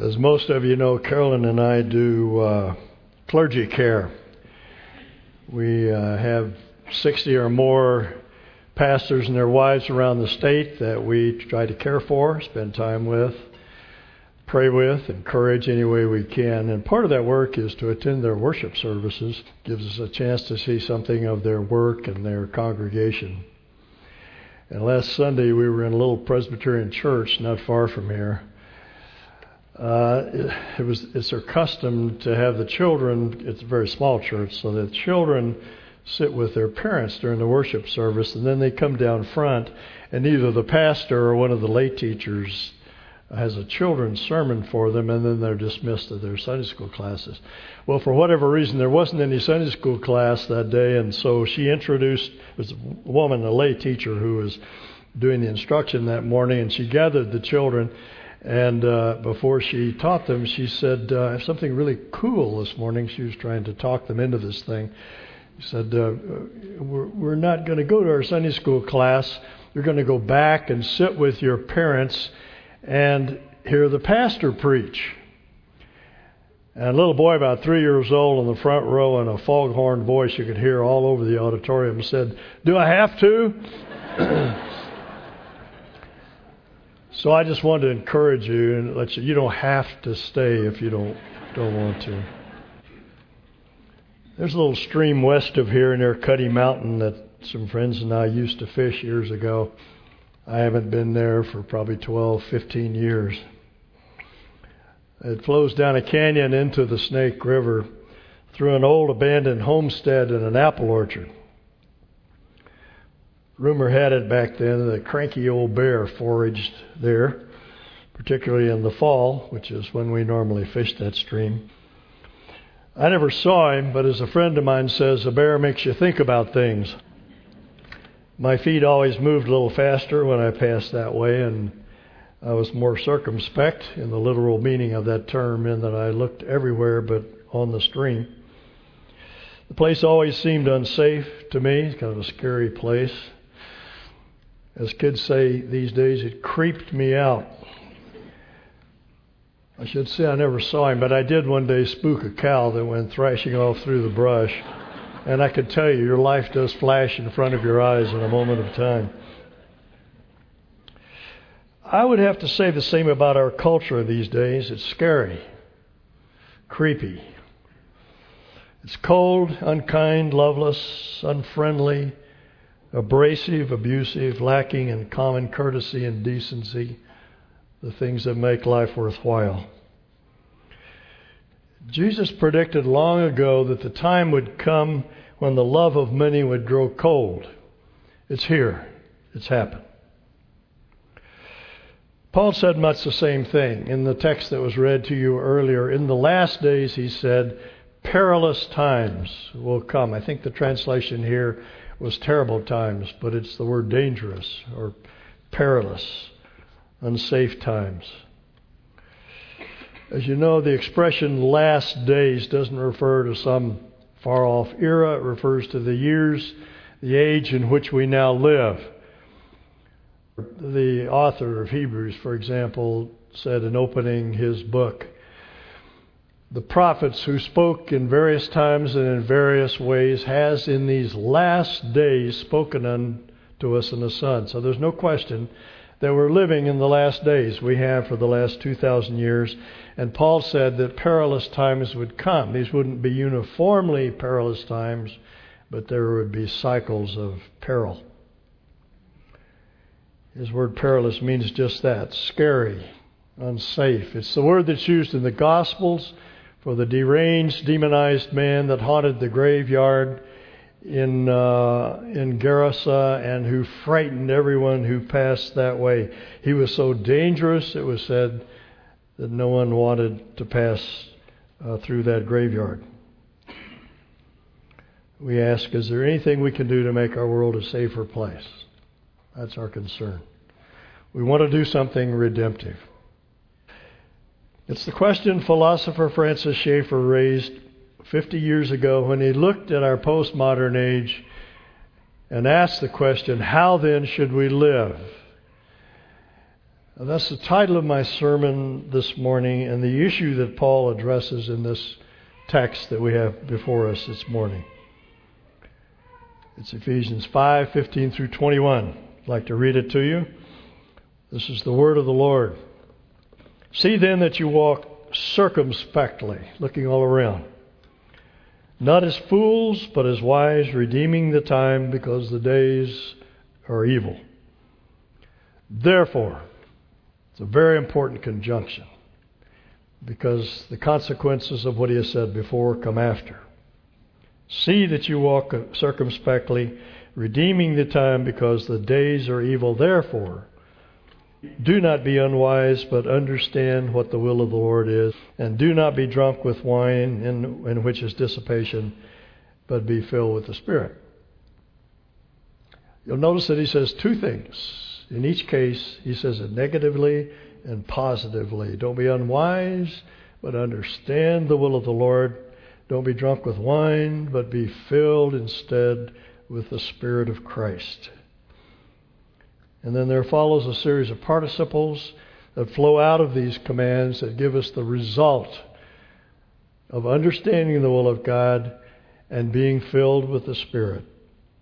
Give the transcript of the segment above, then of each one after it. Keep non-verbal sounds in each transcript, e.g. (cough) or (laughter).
As most of you know, Carolyn and I do uh, clergy care. We uh, have 60 or more pastors and their wives around the state that we try to care for, spend time with, pray with, encourage any way we can. And part of that work is to attend their worship services. Gives us a chance to see something of their work and their congregation. And last Sunday we were in a little Presbyterian church not far from here uh, it, was it's their custom to have the children. It's a very small church, so the children sit with their parents during the worship service, and then they come down front, and either the pastor or one of the lay teachers has a children's sermon for them, and then they're dismissed to their Sunday school classes. Well, for whatever reason, there wasn't any Sunday school class that day, and so she introduced it was a woman, a lay teacher, who was doing the instruction that morning, and she gathered the children and uh, before she taught them, she said uh, something really cool this morning. She was trying to talk them into this thing. She said, uh, we're, we're not going to go to our Sunday school class. You're going to go back and sit with your parents and hear the pastor preach. And a little boy about three years old in the front row in a foghorn voice you could hear all over the auditorium said, Do I have to? (clears throat) So I just wanted to encourage you and let you. You don't have to stay if you don't don't want to. There's a little stream west of here near Cuddy Mountain that some friends and I used to fish years ago. I haven't been there for probably 12, 15 years. It flows down a canyon into the Snake River through an old abandoned homestead and an apple orchard. Rumor had it back then that a cranky old bear foraged there, particularly in the fall, which is when we normally fish that stream. I never saw him, but as a friend of mine says, a bear makes you think about things. My feet always moved a little faster when I passed that way, and I was more circumspect in the literal meaning of that term, in that I looked everywhere but on the stream. The place always seemed unsafe to me, kind of a scary place as kids say these days, it creeped me out. I should say I never saw him, but I did one day spook a cow that went thrashing off through the brush. And I can tell you, your life does flash in front of your eyes in a moment of time. I would have to say the same about our culture these days. It's scary, creepy. It's cold, unkind, loveless, unfriendly, abrasive, abusive, lacking in common courtesy and decency, the things that make life worthwhile. Jesus predicted long ago that the time would come when the love of many would grow cold. It's here. It's happened. Paul said much the same thing in the text that was read to you earlier. In the last days, he said, perilous times will come. I think the translation here was terrible times, but it's the word dangerous or perilous, unsafe times. As you know, the expression last days doesn't refer to some far off era, it refers to the years, the age in which we now live. The author of Hebrews, for example, said in opening his book, the prophets who spoke in various times and in various ways has in these last days spoken unto us in the Son. So there's no question that we're living in the last days. We have for the last 2,000 years. And Paul said that perilous times would come. These wouldn't be uniformly perilous times, but there would be cycles of peril. His word perilous means just that scary, unsafe. It's the word that's used in the Gospels for the deranged, demonized man that haunted the graveyard in uh, in Gerasa and who frightened everyone who passed that way. He was so dangerous, it was said, that no one wanted to pass uh, through that graveyard. We ask, is there anything we can do to make our world a safer place? That's our concern. We want to do something redemptive. It's the question philosopher Francis Schaeffer raised 50 years ago when he looked at our postmodern age and asked the question, How then should we live? That's the title of my sermon this morning and the issue that Paul addresses in this text that we have before us this morning. It's Ephesians 5 15 through 21. I'd like to read it to you. This is the word of the Lord. See then that you walk circumspectly, looking all around, not as fools, but as wise, redeeming the time because the days are evil. Therefore, it's a very important conjunction because the consequences of what he has said before come after. See that you walk circumspectly, redeeming the time because the days are evil. Therefore, do not be unwise, but understand what the will of the Lord is. And do not be drunk with wine, in, in which is dissipation, but be filled with the Spirit. You'll notice that he says two things. In each case, he says it negatively and positively. Don't be unwise, but understand the will of the Lord. Don't be drunk with wine, but be filled instead with the Spirit of Christ. And then there follows a series of participles that flow out of these commands that give us the result of understanding the will of God and being filled with the Spirit.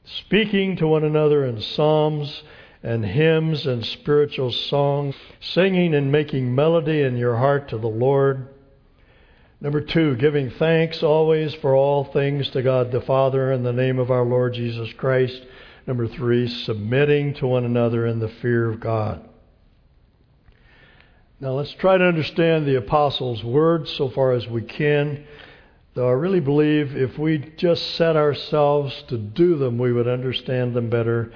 Speaking to one another in psalms and hymns and spiritual songs, singing and making melody in your heart to the Lord. Number two, giving thanks always for all things to God the Father in the name of our Lord Jesus Christ Number three, submitting to one another in the fear of God. Now let's try to understand the apostles' words so far as we can. Though I really believe if we just set ourselves to do them, we would understand them better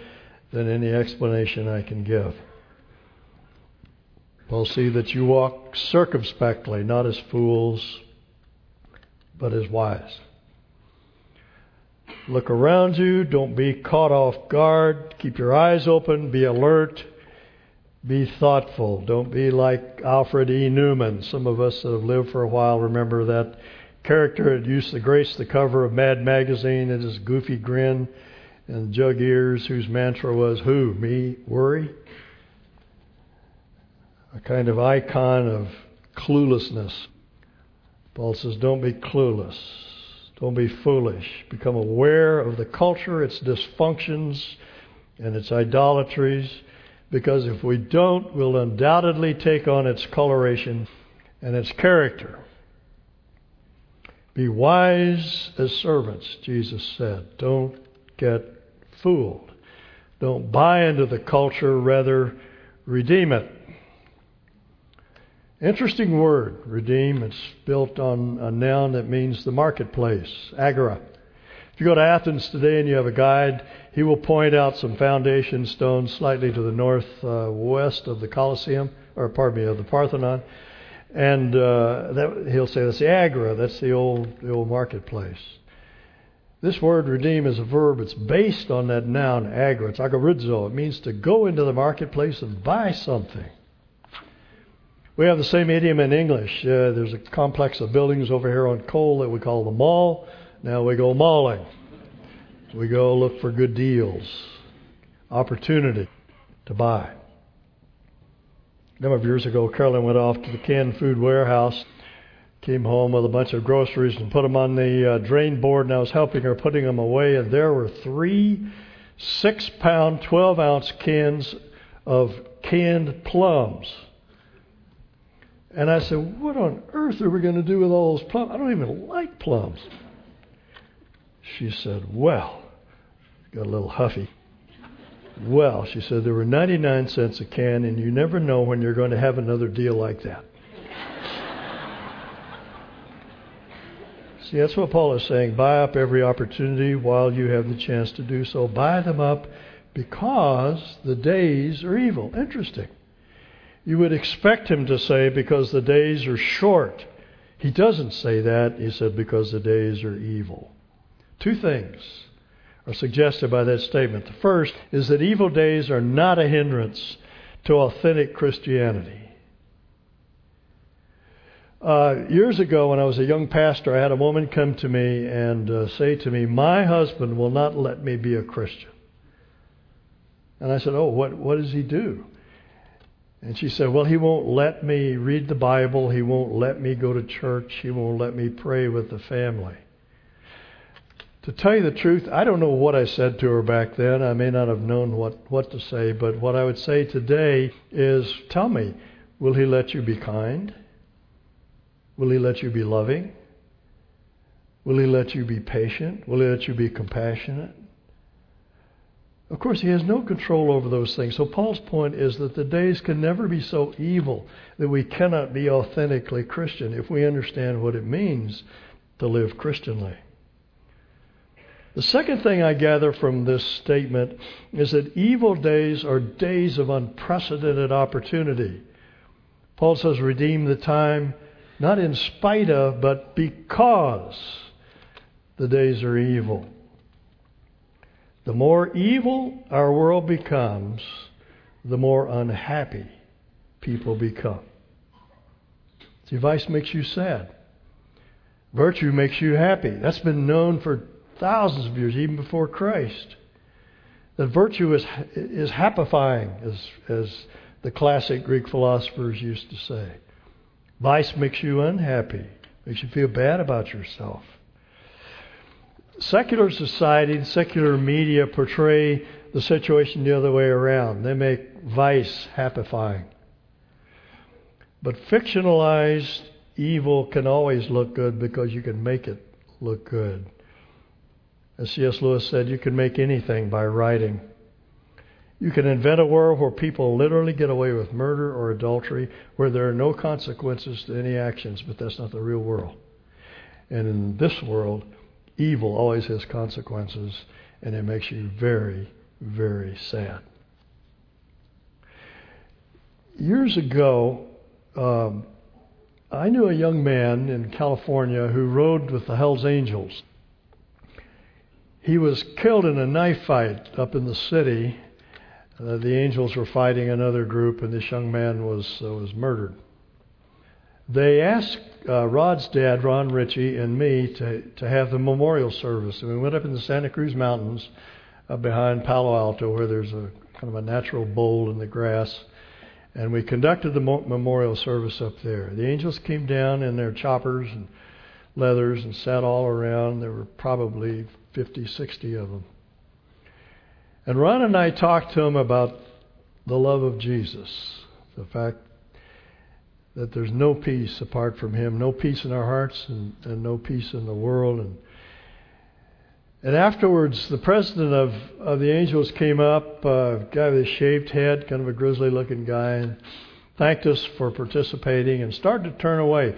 than any explanation I can give. We'll see that you walk circumspectly, not as fools, but as wise. Look around you. Don't be caught off guard. Keep your eyes open. Be alert. Be thoughtful. Don't be like Alfred E. Neuman. Some of us that have lived for a while remember that character that used to grace the cover of Mad Magazine and his goofy grin and jug ears, whose mantra was, Who? Me? Worry? A kind of icon of cluelessness. Paul says, Don't be clueless. Don't be foolish. Become aware of the culture, its dysfunctions, and its idolatries, because if we don't, we'll undoubtedly take on its coloration and its character. Be wise as servants, Jesus said. Don't get fooled. Don't buy into the culture, rather, redeem it. Interesting word, redeem. It's built on a noun that means the marketplace, agora. If you go to Athens today and you have a guide, he will point out some foundation stones slightly to the northwest uh, of the Colosseum, or pardon me, of the Parthenon, and uh, that, he'll say that's the agora. That's the old the old marketplace. This word redeem is a verb. It's based on that noun agora. It's agorazo. It means to go into the marketplace and buy something. We have the same idiom in English. Uh, there's a complex of buildings over here on Cole that we call the mall. Now we go mauling. We go look for good deals, opportunity to buy. A number of years ago, Carolyn went off to the canned food warehouse, came home with a bunch of groceries and put them on the uh, drain board, and I was helping her putting them away, and there were three six pound, 12 ounce cans of canned plums. And I said, What on earth are we going to do with all those plums? I don't even like plums. She said, Well, got a little huffy. Well, she said, there were 99 cents a can, and you never know when you're going to have another deal like that. See, that's what Paul is saying. Buy up every opportunity while you have the chance to do so. Buy them up because the days are evil. Interesting. You would expect him to say, because the days are short. He doesn't say that. He said, because the days are evil. Two things are suggested by that statement. The first is that evil days are not a hindrance to authentic Christianity. Uh, years ago, when I was a young pastor, I had a woman come to me and uh, say to me, My husband will not let me be a Christian. And I said, Oh, what, what does he do? And she said, Well, he won't let me read the Bible. He won't let me go to church. He won't let me pray with the family. To tell you the truth, I don't know what I said to her back then. I may not have known what, what to say, but what I would say today is tell me, will he let you be kind? Will he let you be loving? Will he let you be patient? Will he let you be compassionate? Of course, he has no control over those things. So, Paul's point is that the days can never be so evil that we cannot be authentically Christian if we understand what it means to live Christianly. The second thing I gather from this statement is that evil days are days of unprecedented opportunity. Paul says, redeem the time, not in spite of, but because the days are evil. The more evil our world becomes, the more unhappy people become. See, vice makes you sad. Virtue makes you happy. That's been known for thousands of years, even before Christ. That virtue is, is happifying, as, as the classic Greek philosophers used to say. Vice makes you unhappy, makes you feel bad about yourself. Secular society, secular media portray the situation the other way around. They make vice happifying. But fictionalized evil can always look good because you can make it look good. As C.S. Lewis said, you can make anything by writing. You can invent a world where people literally get away with murder or adultery, where there are no consequences to any actions, but that's not the real world. And in this world, evil always has consequences, and it makes you very, very sad. Years ago, um, I knew a young man in California who rode with the Hells Angels. He was killed in a knife fight up in the city. Uh, the angels were fighting another group, and this young man was uh, was murdered. They asked uh, Rod's dad, Ron Ritchie, and me to to have the memorial service, and we went up in the Santa Cruz Mountains, uh, behind Palo Alto, where there's a kind of a natural bowl in the grass, and we conducted the mo- memorial service up there. The angels came down in their choppers and leathers and sat all around. There were probably 50, 60 of them. And Ron and I talked to him about the love of Jesus, the fact that there's no peace apart from Him, no peace in our hearts and, and no peace in the world. And, and afterwards, the president of, of the angels came up, uh, a guy with a shaved head, kind of a grizzly looking guy, and thanked us for participating and started to turn away.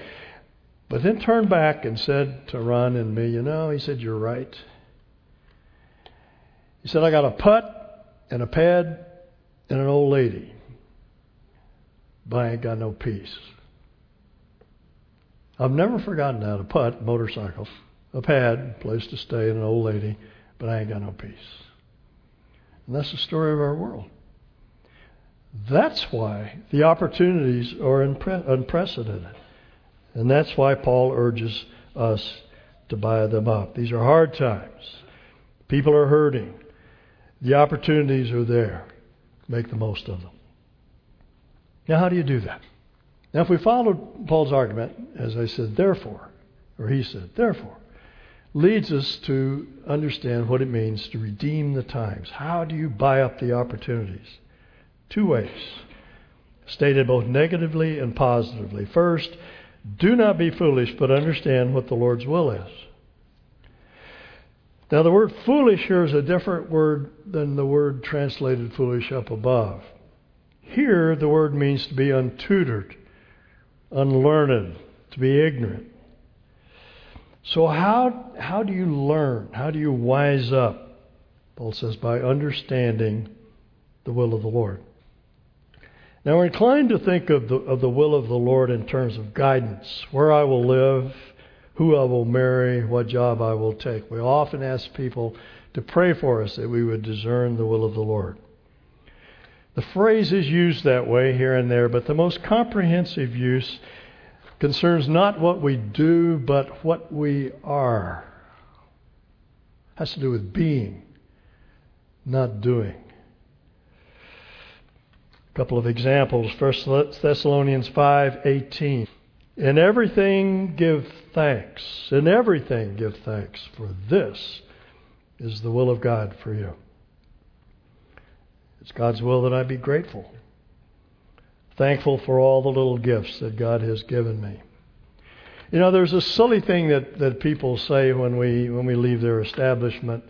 But then turned back and said to Ron and me, You know, he said, You're right. He said, I got a putt and a pad and an old lady, but I ain't got no peace. I've never forgotten that. A putt, motorcycle, a pad, place to stay, and an old lady, but I ain't got no peace. And that's the story of our world. That's why the opportunities are unprecedented. And that's why Paul urges us to buy them up. These are hard times. People are hurting. The opportunities are there. Make the most of them. Now, how do you do that? Now, if we followed Paul's argument, as I said, therefore, or he said, therefore, leads us to understand what it means to redeem the times. How do you buy up the opportunities? Two ways, stated both negatively and positively. First, do not be foolish, but understand what the Lord's will is. Now, the word foolish here is a different word than the word translated foolish up above. Here, the word means to be untutored, unlearned, to be ignorant. So, how, how do you learn? How do you wise up? Paul says, by understanding the will of the Lord. Now, we're inclined to think of the, of the will of the Lord in terms of guidance, where I will live, who I will marry, what job I will take. We often ask people to pray for us that we would discern the will of the Lord. The phrase is used that way here and there, but the most comprehensive use concerns not what we do, but what we are. It has to do with being, not doing. A couple of examples. 1 Thessalonians 5:18. In everything give thanks. In everything give thanks, for this is the will of God for you. It's God's will that I be grateful. Thankful for all the little gifts that God has given me. You know, there's a silly thing that, that people say when we when we leave their establishment.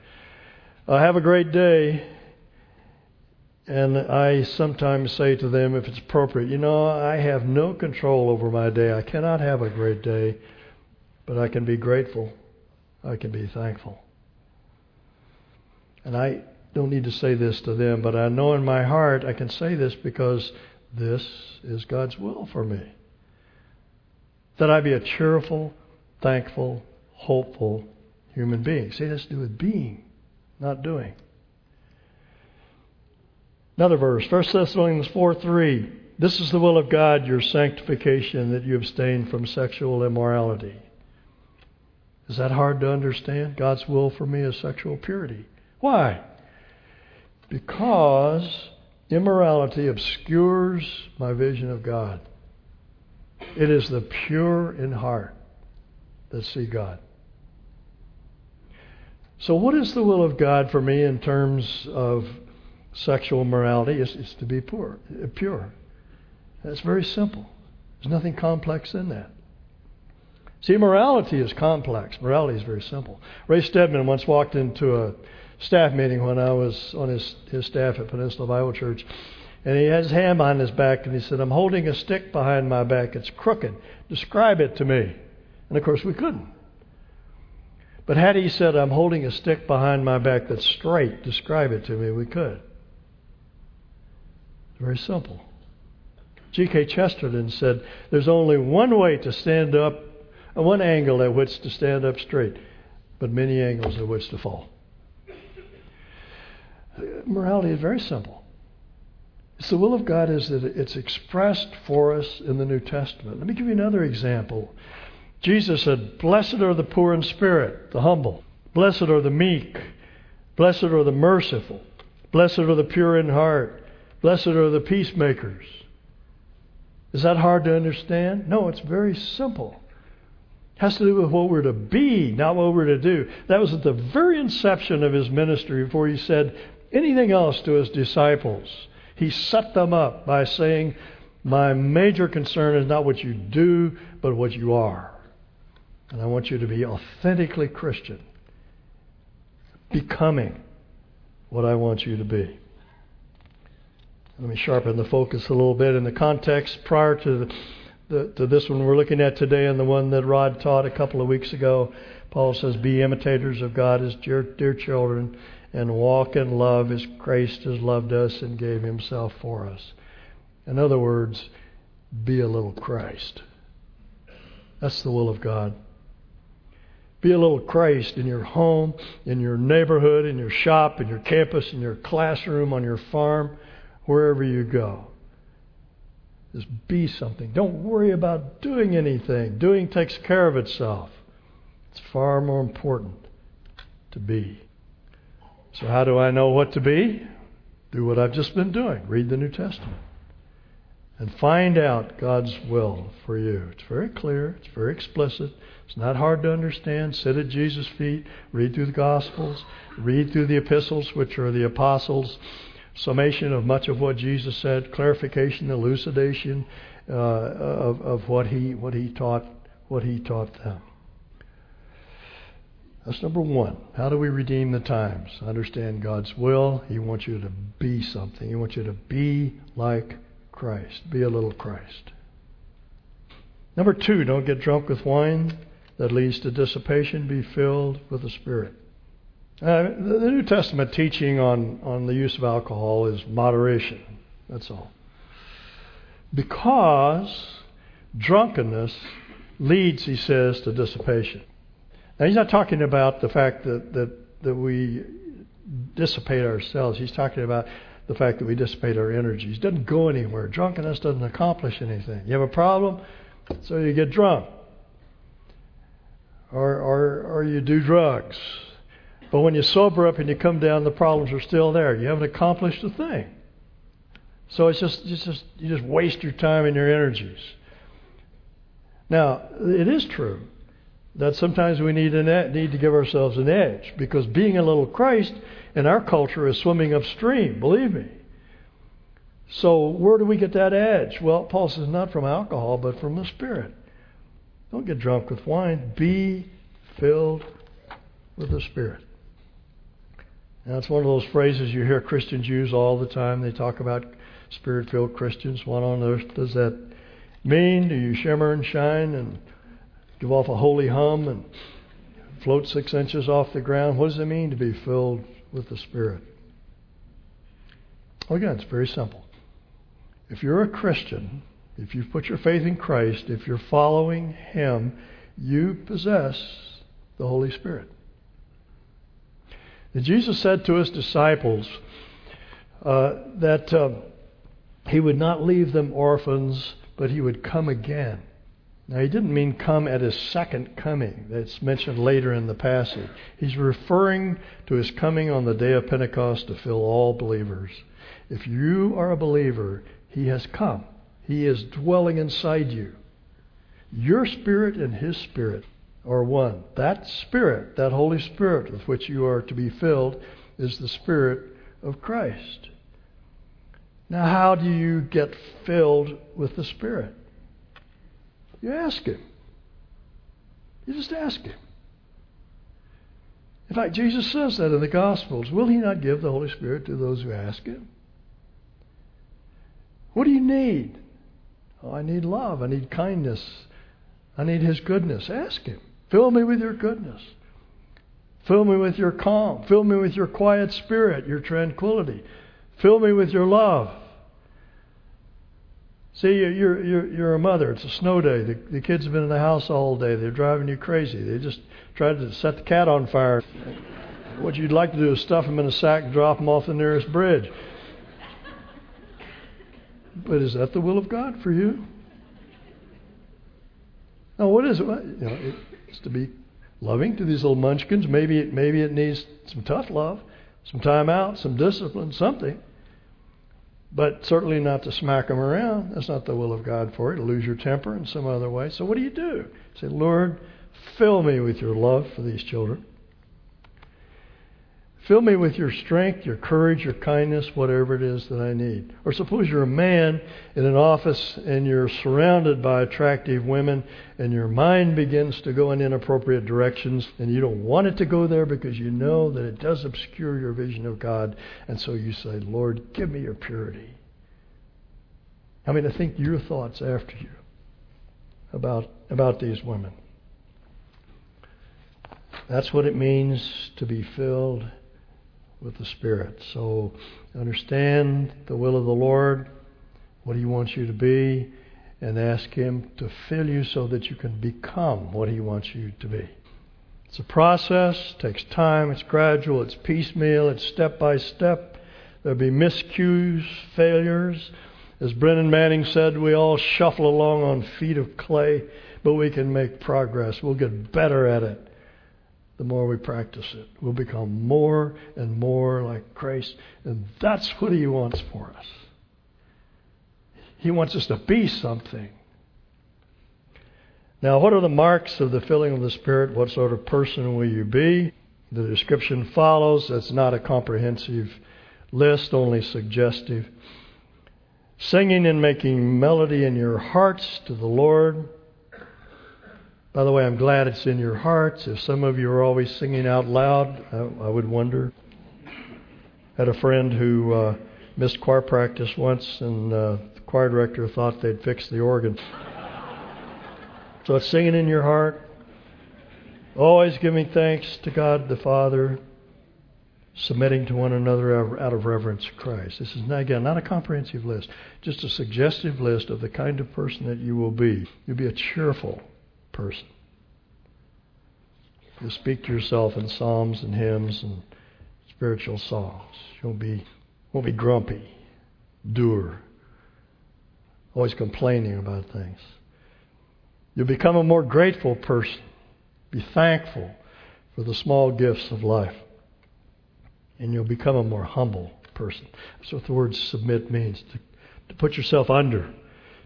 Uh, have a great day. And I sometimes say to them, if it's appropriate, you know, I have no control over my day. I cannot have a great day, but I can be grateful. I can be thankful. And I don't need to say this to them, but I know in my heart I can say this because this is God's will for me. That I be a cheerful, thankful, hopeful human being. See, that's to do with being, not doing. Another verse, 1 Thessalonians 4 3. This is the will of God, your sanctification, that you abstain from sexual immorality. Is that hard to understand? God's will for me is sexual purity. Why? Because immorality obscures my vision of God. It is the pure in heart that see God. So, what is the will of God for me in terms of sexual morality is, is to be poor, uh, pure. That's very simple. There's nothing complex in that. See, morality is complex. Morality is very simple. Ray Stedman once walked into a staff meeting when I was on his, his staff at Peninsula Bible Church, and he had his hand behind his back, and he said, I'm holding a stick behind my back. It's crooked. Describe it to me. And of course, we couldn't. But had he said, I'm holding a stick behind my back that's straight, describe it to me, we could. Very simple. G.K. Chesterton said, There's only one way to stand up, one angle at which to stand up straight, but many angles at which to fall. Morality is very simple. It's the will of God is that it's expressed for us in the New Testament. Let me give you another example. Jesus said, Blessed are the poor in spirit, the humble. Blessed are the meek. Blessed are the merciful. Blessed are the pure in heart. Blessed are the peacemakers. Is that hard to understand? No, it's very simple. It has to do with what we're to be, not what we're to do. That was at the very inception of his ministry before he said anything else to his disciples. He set them up by saying, My major concern is not what you do, but what you are. And I want you to be authentically Christian, becoming what I want you to be. Let me sharpen the focus a little bit in the context prior to the, the, to this one we're looking at today and the one that Rod taught a couple of weeks ago. Paul says, Be imitators of God as dear, dear children and walk in love as Christ has loved us and gave himself for us. In other words, be a little Christ. That's the will of God. Be a little Christ in your home, in your neighborhood, in your shop, in your campus, in your classroom, on your farm wherever you go. Just be something. Don't worry about doing anything. Doing takes care of itself. It's far more important to be. So, how do I know what to be? Do what I've just been doing. Read the New Testament. And find out God's will for you. It's very clear, it's very explicit. It's not hard to understand. Sit at Jesus' feet, read through the Gospels, read through the epistles, which are the apostles' summation of much of what Jesus said, clarification, elucidation uh, of, of what he what he taught what he taught them. That's number one. How do we redeem the times? Understand God's will. He wants you to be something. He wants you to be like Christ. Be a little Christ. Number two, don't get drunk with wine that leads to dissipation. Be filled with the Spirit. Uh, the New Testament teaching on, on the use of alcohol is moderation. That's all. Because drunkenness leads, he says, to dissipation. Now, he's not talking about the fact that, that, that we dissipate ourselves. He's talking about the fact that we dissipate our energies. It doesn't go anywhere. Drunkenness doesn't accomplish anything. You have a problem, so you get drunk. Or, or, or you do drugs. But when you sober up and you come down, the problems are still there. You haven't accomplished a thing. So it's just, it's just you just waste your time and your energies. Now, it is true that sometimes we need, an ed- need to give ourselves an edge because being a little Christ in our culture is swimming upstream, believe me. So, where do we get that edge? Well, Paul says not from alcohol, but from the Spirit. Don't get drunk with wine. Be filled with the Spirit. Now, one of those phrases you hear Christians use all the time. They talk about spirit filled Christians. What on earth does that mean? Do you shimmer and shine and give off a holy hum and float six inches off the ground? What does it mean to be filled with the Spirit? Well, again, it's very simple. If you're a Christian, if you've put your faith in Christ, if you're following Him, you possess the Holy Spirit. And Jesus said to his disciples uh, that uh, he would not leave them orphans, but he would come again. Now, he didn't mean come at his second coming. That's mentioned later in the passage. He's referring to his coming on the day of Pentecost to fill all believers. If you are a believer, he has come. He is dwelling inside you. Your spirit and his spirit are one. That spirit, that Holy Spirit with which you are to be filled, is the Spirit of Christ. Now, how do you get filled with the Spirit? You ask Him. You just ask Him. In fact, Jesus says that in the Gospels. Will He not give the Holy Spirit to those who ask Him? What do you need? Oh, I need love. I need kindness. I need His goodness. Ask Him. Fill me with your goodness. Fill me with your calm. Fill me with your quiet spirit, your tranquility. Fill me with your love. See, you're, you're, you're a mother. It's a snow day. The, the kids have been in the house all day. They're driving you crazy. They just tried to set the cat on fire. What you'd like to do is stuff them in a sack and drop them off the nearest bridge. But is that the will of God for you? Now, what is it? You know, it's to be loving to these little munchkins. Maybe it, maybe it needs some tough love, some time out, some discipline, something. But certainly not to smack them around. That's not the will of God for to lose your temper in some other way. So what do you do? Say, Lord, fill me with your love for these children. Fill me with your strength, your courage, your kindness, whatever it is that I need. Or suppose you're a man in an office and you're surrounded by attractive women and your mind begins to go in inappropriate directions and you don't want it to go there because you know that it does obscure your vision of God. And so you say, Lord, give me your purity. I mean, I think your thoughts after you about, about these women. That's what it means to be filled with the Spirit. So understand the will of the Lord, what He wants you to be, and ask Him to fill you so that you can become what He wants you to be. It's a process, takes time, it's gradual, it's piecemeal, it's step by step. There'll be miscues, failures. As Brennan Manning said, we all shuffle along on feet of clay, but we can make progress. We'll get better at it the more we practice it. We'll become more and more like Christ. And that's what He wants for us. He wants us to be something. Now, what are the marks of the filling of the Spirit? What sort of person will you be? The description follows. It's not a comprehensive list, only suggestive. Singing and making melody in your hearts to the Lord by the way, I'm glad it's in your hearts. If some of you are always singing out loud, I, I would wonder. I Had a friend who uh, missed choir practice once, and uh, the choir director thought they'd fix the organ. so it's singing in your heart. Always giving thanks to God the Father, submitting to one another out of reverence to Christ. This is, again, not a comprehensive list, just a suggestive list of the kind of person that you will be. You'll be a cheerful, person. You'll speak to yourself in psalms and hymns and spiritual songs. You won't be, won't be grumpy, doer, always complaining about things. You'll become a more grateful person. Be thankful for the small gifts of life. And you'll become a more humble person. That's what the word submit means to to put yourself under,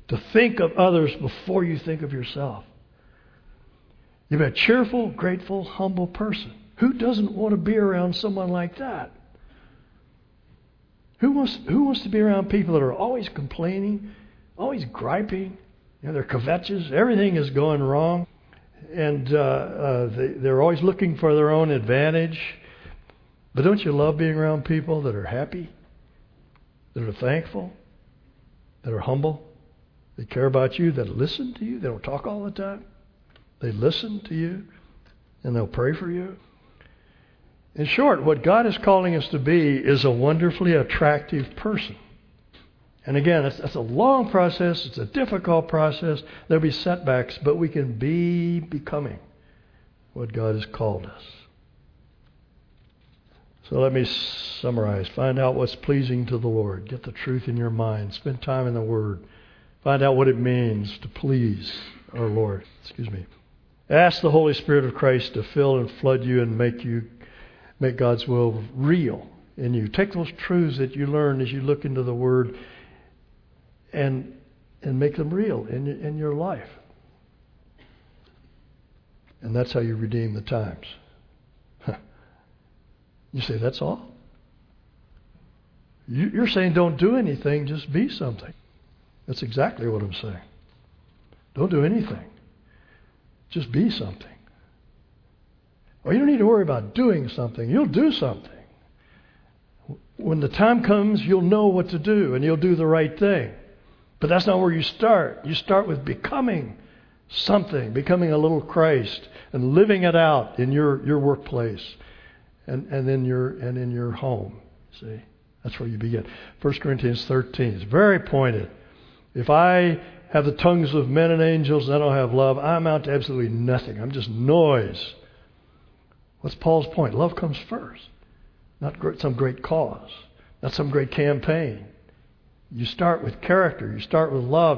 to think of others before you think of yourself. You're a cheerful, grateful, humble person. Who doesn't want to be around someone like that? Who wants, who wants to be around people that are always complaining, always griping? You know, they're covetous. Everything is going wrong. And uh, uh, they, they're always looking for their own advantage. But don't you love being around people that are happy, that are thankful, that are humble, that care about you, that listen to you? They don't talk all the time. They listen to you, and they'll pray for you. In short, what God is calling us to be is a wonderfully attractive person. And again, it's, a long process, it's a difficult process. There'll be setbacks, but we can be becoming what God has called us. So let me summarize. Find out what's pleasing to the Lord. Get the truth in your mind. Spend time in the Word. Find out what it means to please our Lord. Excuse me. Ask the Holy Spirit of Christ to fill and flood you and make you make God's will real in you. Take those truths that you learn as you look into the Word and and make them real in in your life. And that's how you redeem the times. You say, that's all? You're saying don't do anything, just be something. That's exactly what I'm saying. Don't do anything. Just be something. Or you don't need to worry about doing something. You'll do something. When the time comes, you'll know what to do and you'll do the right thing. But that's not where you start. You start with becoming something, becoming a little Christ and living it out in your, your workplace and, and in your and in your home. See? That's where you begin. 1 Corinthians 13 is very pointed. If I have the tongues of men and angels and I don't have love, I amount to absolutely nothing. I'm just noise. What's Paul's point? Love comes first, not some great cause, not some great campaign. You start with character, you start with love,